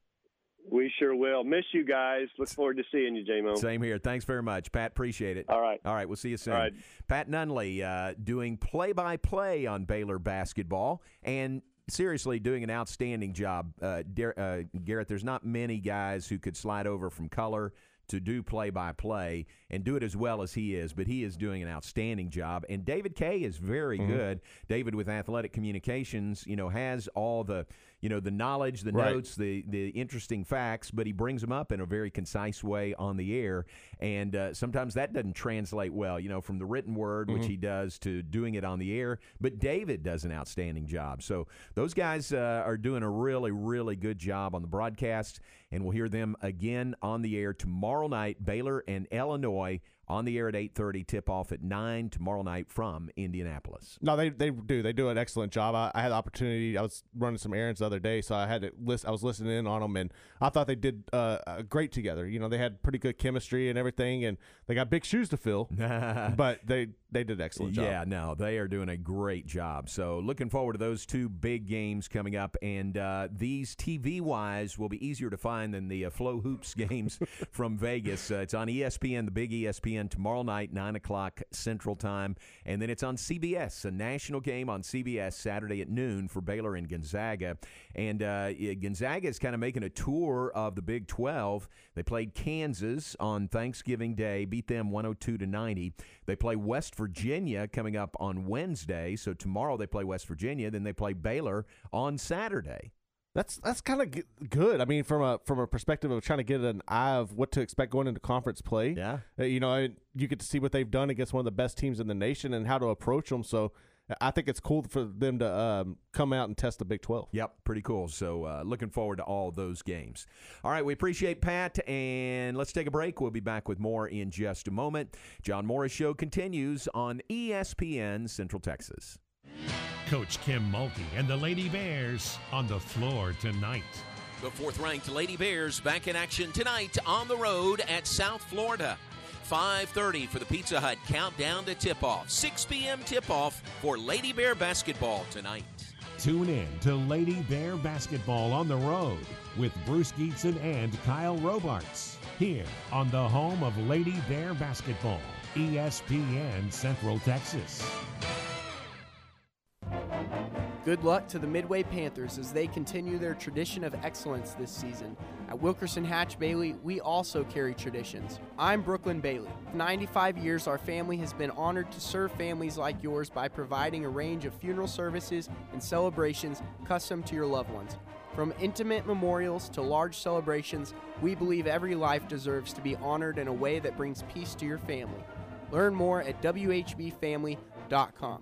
We sure will. Miss you guys. Look forward to seeing you, J-Mo. Same here. Thanks very much, Pat. Appreciate it. All right. All right. We'll see you soon. Right. Pat Nunley uh, doing play-by-play on Baylor basketball and seriously doing an outstanding job. Uh, Dar- uh, Garrett, there's not many guys who could slide over from color to do play by play and do it as well as he is, but he is doing an outstanding job. And David Kay is very Mhm. good. David with Athletic Communications, you know, has all the you know the knowledge, the Right. notes, the the interesting facts, but he brings them up in a very concise way on the air. And uh, sometimes that doesn't translate well, you know, from the written word, which Mhm. he does, to doing it on the air. But David does an outstanding job. So those guys uh, are doing a really, really good job on the broadcast, and we'll hear them again on the air tomorrow night. Baylor and Illinois on the air at eight thirty. Tip off at nine tomorrow night from Indianapolis. No, they they do. They do an excellent job. I, I had the opportunity. I was running some errands the other day, so I had to list. I was listening in on them, and I thought they did uh, uh, great together. You know, they had pretty good chemistry and everything, and they got big shoes to fill. but they they did an excellent job. Yeah, no, they are doing a great job. So looking forward to those two big games coming up, and uh, these TV wise will be easier to find than the uh, FloHoops games from Vegas. Uh, it's on ESPN, the big ESPN tomorrow night, nine o'clock Central Time, and then it's on CBS, a national game on CBS Saturday at noon for Baylor and Gonzaga. And uh, Gonzaga is kind of making a tour of the Big 12. They played Kansas on Thanksgiving Day, beat them 102 to 90. They play West Virginia coming up on Wednesday. So tomorrow they play West Virginia. Then they play Baylor on Saturday. That's that's kind of g- good. I mean, from a from a perspective of trying to get an eye of what to expect going into conference play. Yeah, uh, you know, I- you get to see what they've done against one of the best teams in the nation and how to approach them. So, I think it's cool for them to um, come out and test the Big Twelve. Yep, pretty cool. So uh, looking forward to all those games. All right, we appreciate Pat, and let's take a break. We'll be back with more in just a moment. John Morris Show continues on ESPN Central Texas. Coach Kim Mulkey and the Lady Bears on the floor tonight. The fourth ranked Lady Bears back in action tonight on the road at South Florida. 5:30 for the Pizza Hut countdown to tip-off. 6 p.m. tip-off for Lady Bear basketball tonight. Tune in to Lady Bear Basketball on the road with Bruce Gietzen and Kyle Robarts here on the home of Lady Bear Basketball, ESPN Central Texas. Good luck to the Midway Panthers as they continue their tradition of excellence this season. At Wilkirson Hatch Bailey, we also carry traditions. I'm Brooklyn Bailey. For 95 years, our family has been honored to serve families like yours by providing a range of funeral services and celebrations custom to your loved ones. From intimate memorials to large celebrations, we believe every life deserves to be honored in a way that brings peace to your family. Learn more at WHBFamily.com.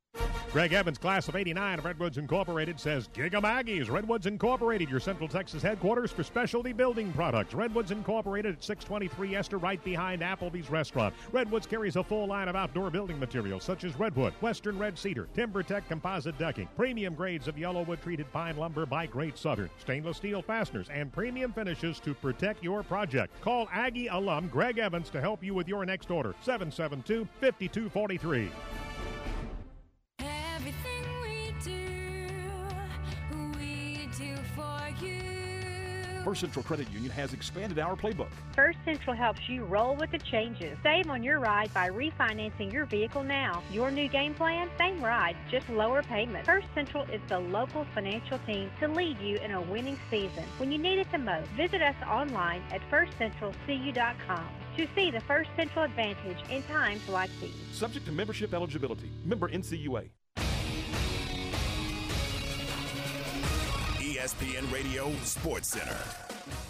Greg Evans, class of 89 of Redwoods Incorporated, says Giga Maggie's Redwoods Incorporated, your Central Texas headquarters for specialty building products. Redwoods Incorporated at 623 Esther, right behind Applebee's restaurant. Redwoods carries a full line of outdoor building materials such as redwood, western red cedar, TimberTech composite decking, premium grades of YellaWood treated pine lumber by Great Southern, stainless steel fasteners, and premium finishes to protect your project. Call Aggie alum Greg Evans to help you with your next order. 772 5243. First Central Credit Union has expanded our playbook. First Central helps you roll with the changes. Save on your ride by refinancing your vehicle now. Your new game plan? Same ride, just lower payment. First Central is the local financial team to lead you in a winning season. When you need it the most, visit us online at firstcentralcu.com to see the First Central advantage in times like these. Subject to membership eligibility. Member NCUA. ESPN Radio Sports Center.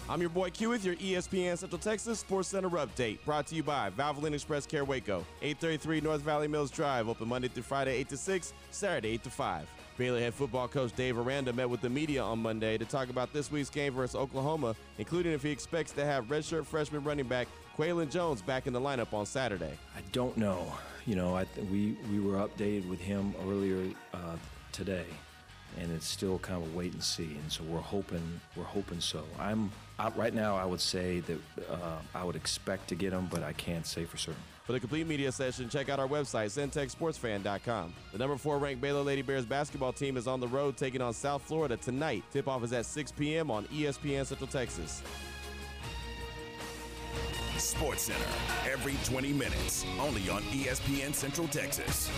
I'm your boy Q with your ESPN Central Texas Sports Center update. Brought to you by Valvoline Express Care Waco. 833 North Valley Mills Drive. Open Monday through Friday, 8 to 6, Saturday, 8 to 5. Baylor head football coach Dave Aranda met with the media on Monday to talk about this week's game versus Oklahoma, including if he expects to have redshirt freshman running back Qualan Jones back in the lineup on Saturday. I don't know. You know, I th- we we were updated with him earlier uh, today, and it's still kind of a wait and see. And so we're hoping we're hoping so. I'm I, right now. I would say that uh, I would expect to get him, but I can't say for certain. For the complete media session, check out our website, centexsportsfan.com. The number four ranked Baylor Lady Bears basketball team is on the road taking on South Florida tonight. Tip off is at 6 p.m. on ESPN Central Texas. Sports Center every 20 minutes, only on ESPN Central Texas.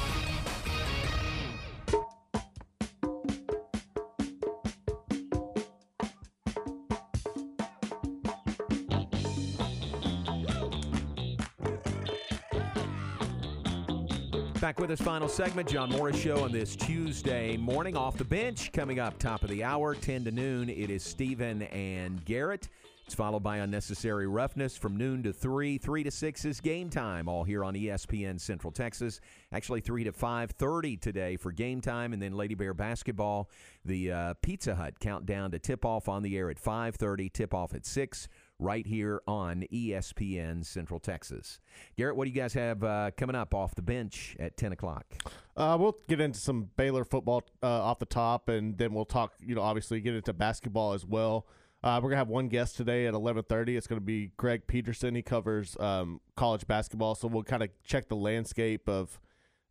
Back with us, final segment, John Morris Show on this Tuesday morning. Off the bench, coming up top of the hour, 10 to noon, it is Stephen and Garrett. It's followed by Unnecessary Roughness from noon to 3. 3 to 6 is game time, all here on ESPN Central Texas. Actually, 3 to 5.30 today for game time, and then Lady Bear basketball. The uh, Pizza Hut countdown to tip-off on the air at 5.30, tip-off at 6 right here on ESPN Central Texas. Garrett, what do you guys have uh, coming up off the bench at 10 o'clock? Uh, we'll get into some Baylor football uh, off the top, and then we'll talk. You know, obviously get into basketball as well. Uh, we're gonna have one guest today at eleven thirty. It's gonna be Greg Peterson. He covers um, college basketball, so we'll kind of check the landscape of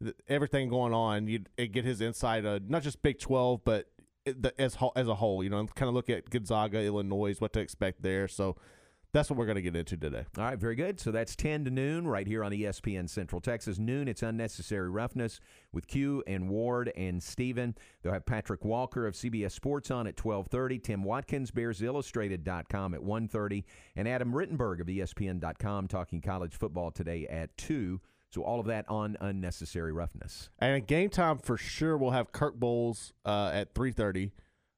th- everything going on. You get his insight, uh, not just Big Twelve, but the, as as a whole. You know, kind of look at Gonzaga, Illinois, what to expect there. So that's what we're gonna get into today. All right, very good. So that's 10 to noon right here on ESPN Central Texas. Noon, it's Unnecessary Roughness with Q and Ward and Steven. They'll have Patrick Walker of CBS Sports on at 1230, Tim Watkins, BearsIllustrated.com at 1.30, and Adam Rittenberg of ESPN.com talking college football today at 2. So all of that on Unnecessary Roughness. And at game time for sure, we'll have Kirk Bohls uh, at three thirty.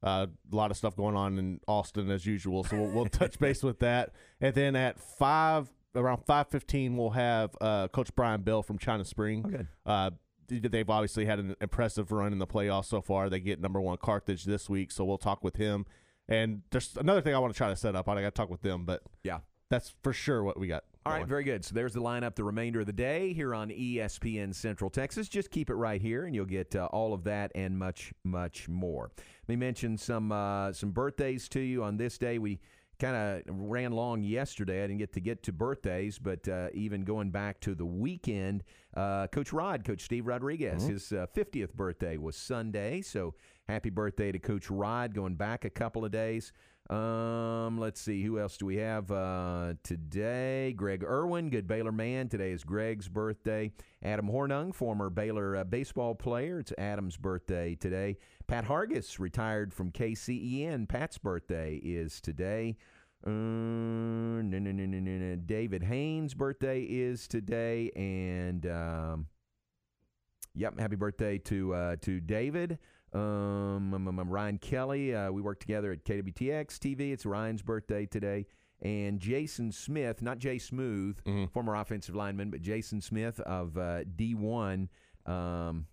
Uh, a lot of stuff going on in Austin as usual, so we'll, we'll touch base with that. And then at five, around five fifteen, we'll have uh, Coach Brian Bell from China Spring. Okay. Uh, they've obviously had an impressive run in the playoffs so far. They get number one Carthage this week, so we'll talk with him. And there's another thing I want to try to set up. I got to talk with them, but yeah, that's for sure what we got. All right, very good. So there's the lineup the remainder of the day here on ESPN Central Texas. Just keep it right here, and you'll get uh, all of that and much, much more. Let me mention some uh, some birthdays to you on this day. We kind of ran long yesterday. I didn't get to get to birthdays, but uh, even going back to the weekend, uh, Coach Rod, Coach Steve Rodriguez, Mhm. his uh, 50th birthday was Sunday. So happy birthday to Coach Rod going back a couple of days. Um, let's see, who else do we have uh, today? Greg Irwin, good Baylor man. Today is Greg's birthday. Adam Hornung, former Baylor uh, baseball player. It's Adam's birthday today. Pat Hargis, retired from KCEN. Pat's birthday is today. Uh, no, no, no, no, no, no. David Haynes' birthday is today, and um, Yep, happy birthday to uh, to David. Um, um, um, um, Ryan Kelly. Uh, we work together at KWTX TV. It's Ryan's birthday today. And Jason Smith, not Jay Smooth, Mm-hmm. former offensive lineman, but Jason Smith of uh, D1. Um,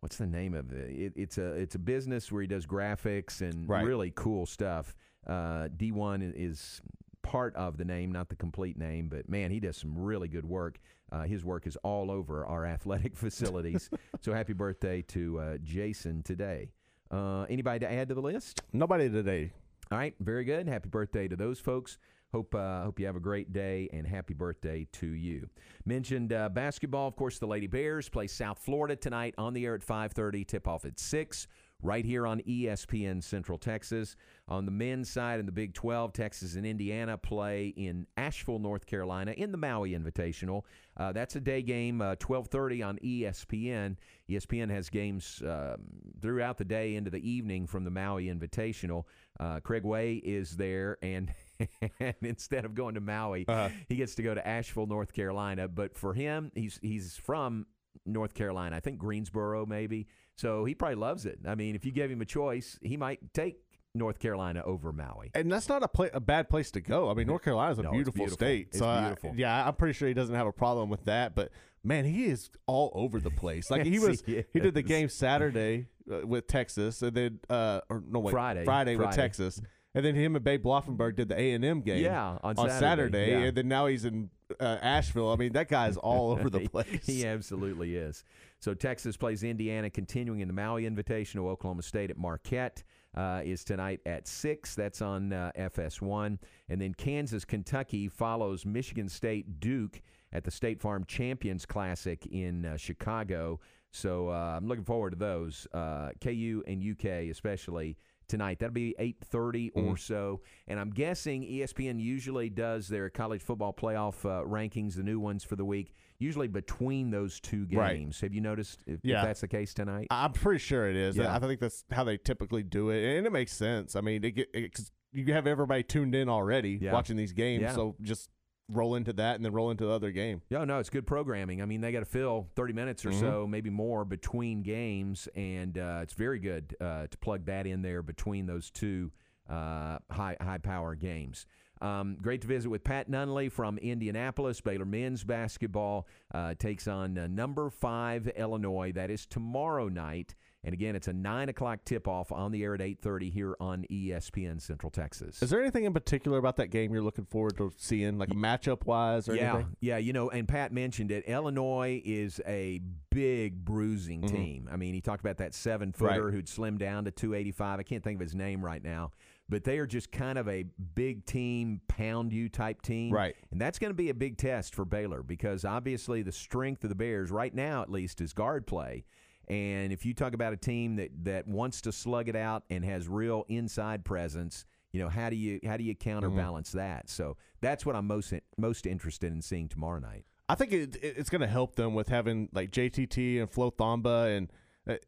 what's the name of it? it? It's a it's a business where he does graphics and Right. really cool stuff. Uh, D1 is part of the name, not the complete name, but man, he does some really good work. Uh, his work is all over our athletic facilities. so happy birthday to uh, Jason today. Uh, anybody to add to the list? Nobody today. All right, very good. Happy birthday to those folks. Hope uh, hope you have a great day and happy birthday to you. Mentioned uh, basketball, of course. The Lady Bears play South Florida tonight on the air at 5:30. Tip off at six. Right here on ESPN Central Texas. On the men's side in the Big 12, Texas and Indiana play in Asheville, North Carolina, in the Maui Invitational. Uh, that's a day game, uh, 12:30 on E ESPN. ESPN has games uh, throughout the day into the evening from the Maui Invitational. Uh, Craig Way is there, and, and instead of going to Maui, he gets to go to Asheville, North Carolina. But for him, he's he's from North Carolina. I think Greensboro, maybe. So he probably loves it. I mean, if you gave him a choice, he might take North Carolina over Maui. And that's not a pla- a bad place to go. I mean, North Carolina is a No, beautiful, beautiful. state. It's so I- yeah, I'm pretty sure he doesn't have a problem with that. But man, he is all over the place. Like he was, he he, did the game Saturday uh, with Texas, and then uh, or no wait, Friday. Friday with Texas, and then him and Babe Bloffenberg did the A and M game. Yeah, on Saturday, Saturday, yeah. and then now he's in uh, Asheville. I mean, that guy's all over the place. He absolutely is. So Texas plays Indiana, continuing in the Maui Invitational. Oklahoma State at Marquette uh, is tonight at six. That's on uh, FS1, and then Kansas Kentucky follows Michigan State Duke at the State Farm Champions Classic in uh, Chicago. So uh, I'm looking forward to those. Uh, KU and UK especially tonight. That'll be 8:30 or Mhm. so. And I'm guessing ESPN usually does their college football playoff uh, rankings, the new ones for the week, usually between those two Right. games. Have you noticed if, if that's the case tonight? I'm pretty sure it is. Yeah. I think that's how they typically do it, and it makes sense. I mean, it, get- it, you have everybody tuned in already Yeah. watching these games, Yeah. so just roll into that and then roll into the other game. Yeah, no, it's good programming. I mean, they got to fill 30 minutes or Mhm. so, maybe more, between games, and uh, it's very good uh, to plug that in there between those two uh, high high power games. Um, great to visit with Pat Nunley from Indianapolis. Baylor men's basketball uh, takes on uh, number five Illinois. That is tomorrow night, and again, it's a nine o'clock tip off on the air at 8:30 here on ESPN Central Texas. Is there anything in particular about that game you're looking forward to seeing, like matchup wise or yeah, anything? Yeah, you know, and Pat mentioned it. Illinois is a big bruising Mhm. team. I mean, he talked about that seven footer Right. who'd slimmed down to 285. I can't think of his name right now, but they are just kind of a big team, pound you type team. Right. And that's going to be a big test for Baylor because obviously the strength of the Bears, right now at least, is guard play. And if you talk about a team that, that wants to slug it out and has real inside presence, you know how do you how do you counterbalance mm-hmm. that? So that's what I'm most most interested in seeing tomorrow night. I think it, it- it's going to help them with having like JTT and Flo Thamba, and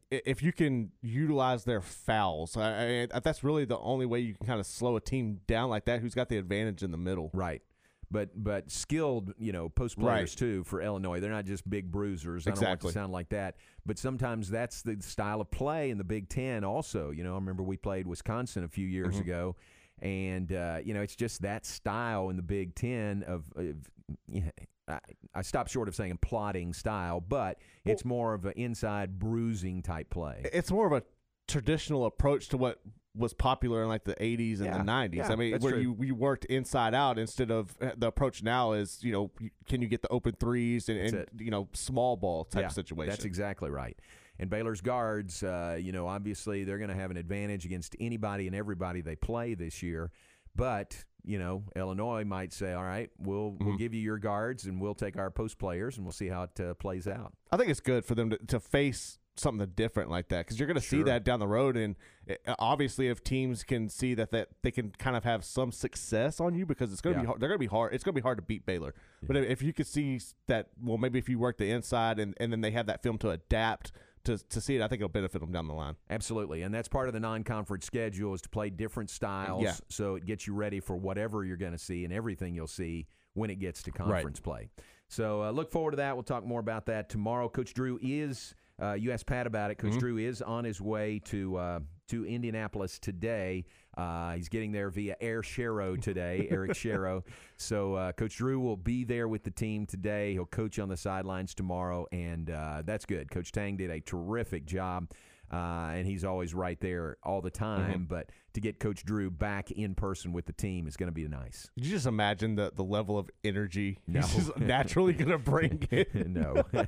if you can utilize their fouls, I, I, that's really the only way you can kind of slow a team down like that. Who's got the advantage in the middle? Right. But but skilled, you know, post players too for Illinois. They're not just big bruisers. I don't want Exactly. to sound like that. But sometimes that's the style of play in the Big Ten. Also, you know, I remember we played Wisconsin a few years Mhm. ago, and uh, you know, it's just that style in the Big Ten of. of yeah, I, I stopped short of saying plotting style, but it's more of an inside bruising type play. It's more of a traditional approach to what was popular in like the 80s and Yeah, the 90s. yeah, I mean, where true. you, you worked inside out instead of uh, the approach now is, you know, can you get the open threes and, and you know, small ball type Yeah, situation. That's exactly right. And Baylor's guards, uh, you know, obviously they're going to have an advantage against anybody and everybody they play this year. But you know, Illinois might say, "All right, we'll Mm-hmm. we'll give you your guards, and we'll take our post players, and we'll see how it uh, plays out." I think it's good for them to, to face something different like that because you're going to see that down the road. And uh, obviously, if teams can see that, that they can kind of have some success on you because it's going to Yeah. be hard, they're going to be hard. It's going to be hard to beat Baylor. But if, if you could see that, well, maybe if you work the inside and, and then they have that film to adapt to, to see it, I think it'll benefit them down the line. Absolutely, and that's part of the non-conference schedule is to play different styles, Yeah. so it gets you ready for whatever you're going to see and everything you'll see when it gets to Right. conference play. So uh, look forward to that. We'll talk more about that tomorrow. Coach Drew is uh, you asked Pat about it. Coach Mhm. Drew is on his way to uh, to Indianapolis today. Uh, he's getting there via Air Shero today, Eric Shero. So uh, Coach Drew will be there with the team today. He'll coach on the sidelines tomorrow, and uh, that's good. Coach Tang did a terrific job. Uh, and he's always right there all the time. Mhm. But to get Coach Drew back in person with the team is going to be nice. Could you just imagine the, the level of energy No. he's just naturally going to bring in? no,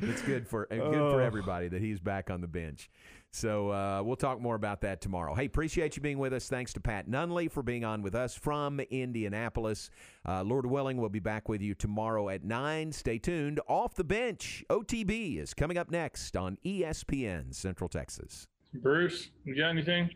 it's good for uh, good for Oh. everybody that he's back on the bench. So uh, we'll talk more about that tomorrow. Hey, appreciate you being with us. Thanks to Pat Nunley for being on with us from Indianapolis. Uh, Lord willing, we'll be back with you tomorrow at nine. Stay tuned. Off the bench, OTB is coming up next on ESPN Central Texas. Bruce, you got anything?